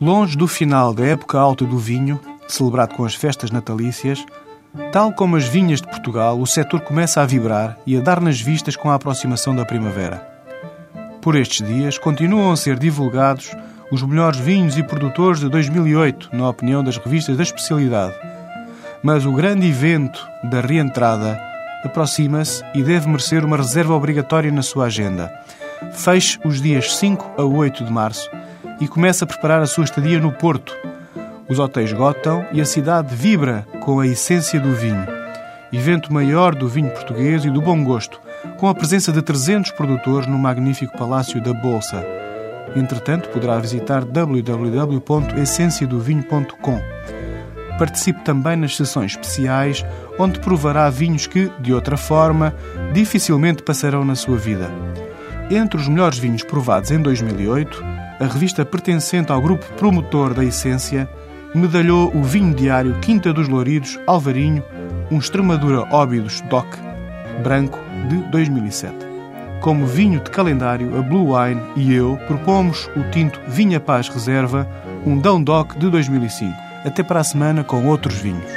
Longe do final da época alta do vinho, celebrado com as festas natalícias, tal como as vinhas de Portugal, o setor começa a vibrar e a dar nas vistas com a aproximação da primavera. Por estes dias, continuam a ser divulgados os melhores vinhos e produtores de 2008, na opinião das revistas da especialidade. Mas o grande evento da reentrada aproxima-se e deve merecer uma reserva obrigatória na sua agenda. Feche os dias 5 a 8 de março e começa a preparar a sua estadia no Porto. Os hotéis gotam e a cidade vibra com a essência do vinho. Evento maior do vinho português e do bom gosto, com a presença de 300 produtores no magnífico Palácio da Bolsa. Entretanto, poderá visitar www.essenciadovinho.com. Participe também nas sessões especiais, onde provará vinhos que, de outra forma, dificilmente passarão na sua vida. Entre os melhores vinhos provados em 2008, a revista pertencente ao grupo promotor da Essência medalhou o vinho diário Quinta dos Louridos Alvarinho, um Extremadura Óbidos DOC branco de 2007. Como vinho de calendário, a Blue Wine e eu propomos o tinto Vinha Paz Reserva, um Down Doc de 2005. Até para a semana com outros vinhos.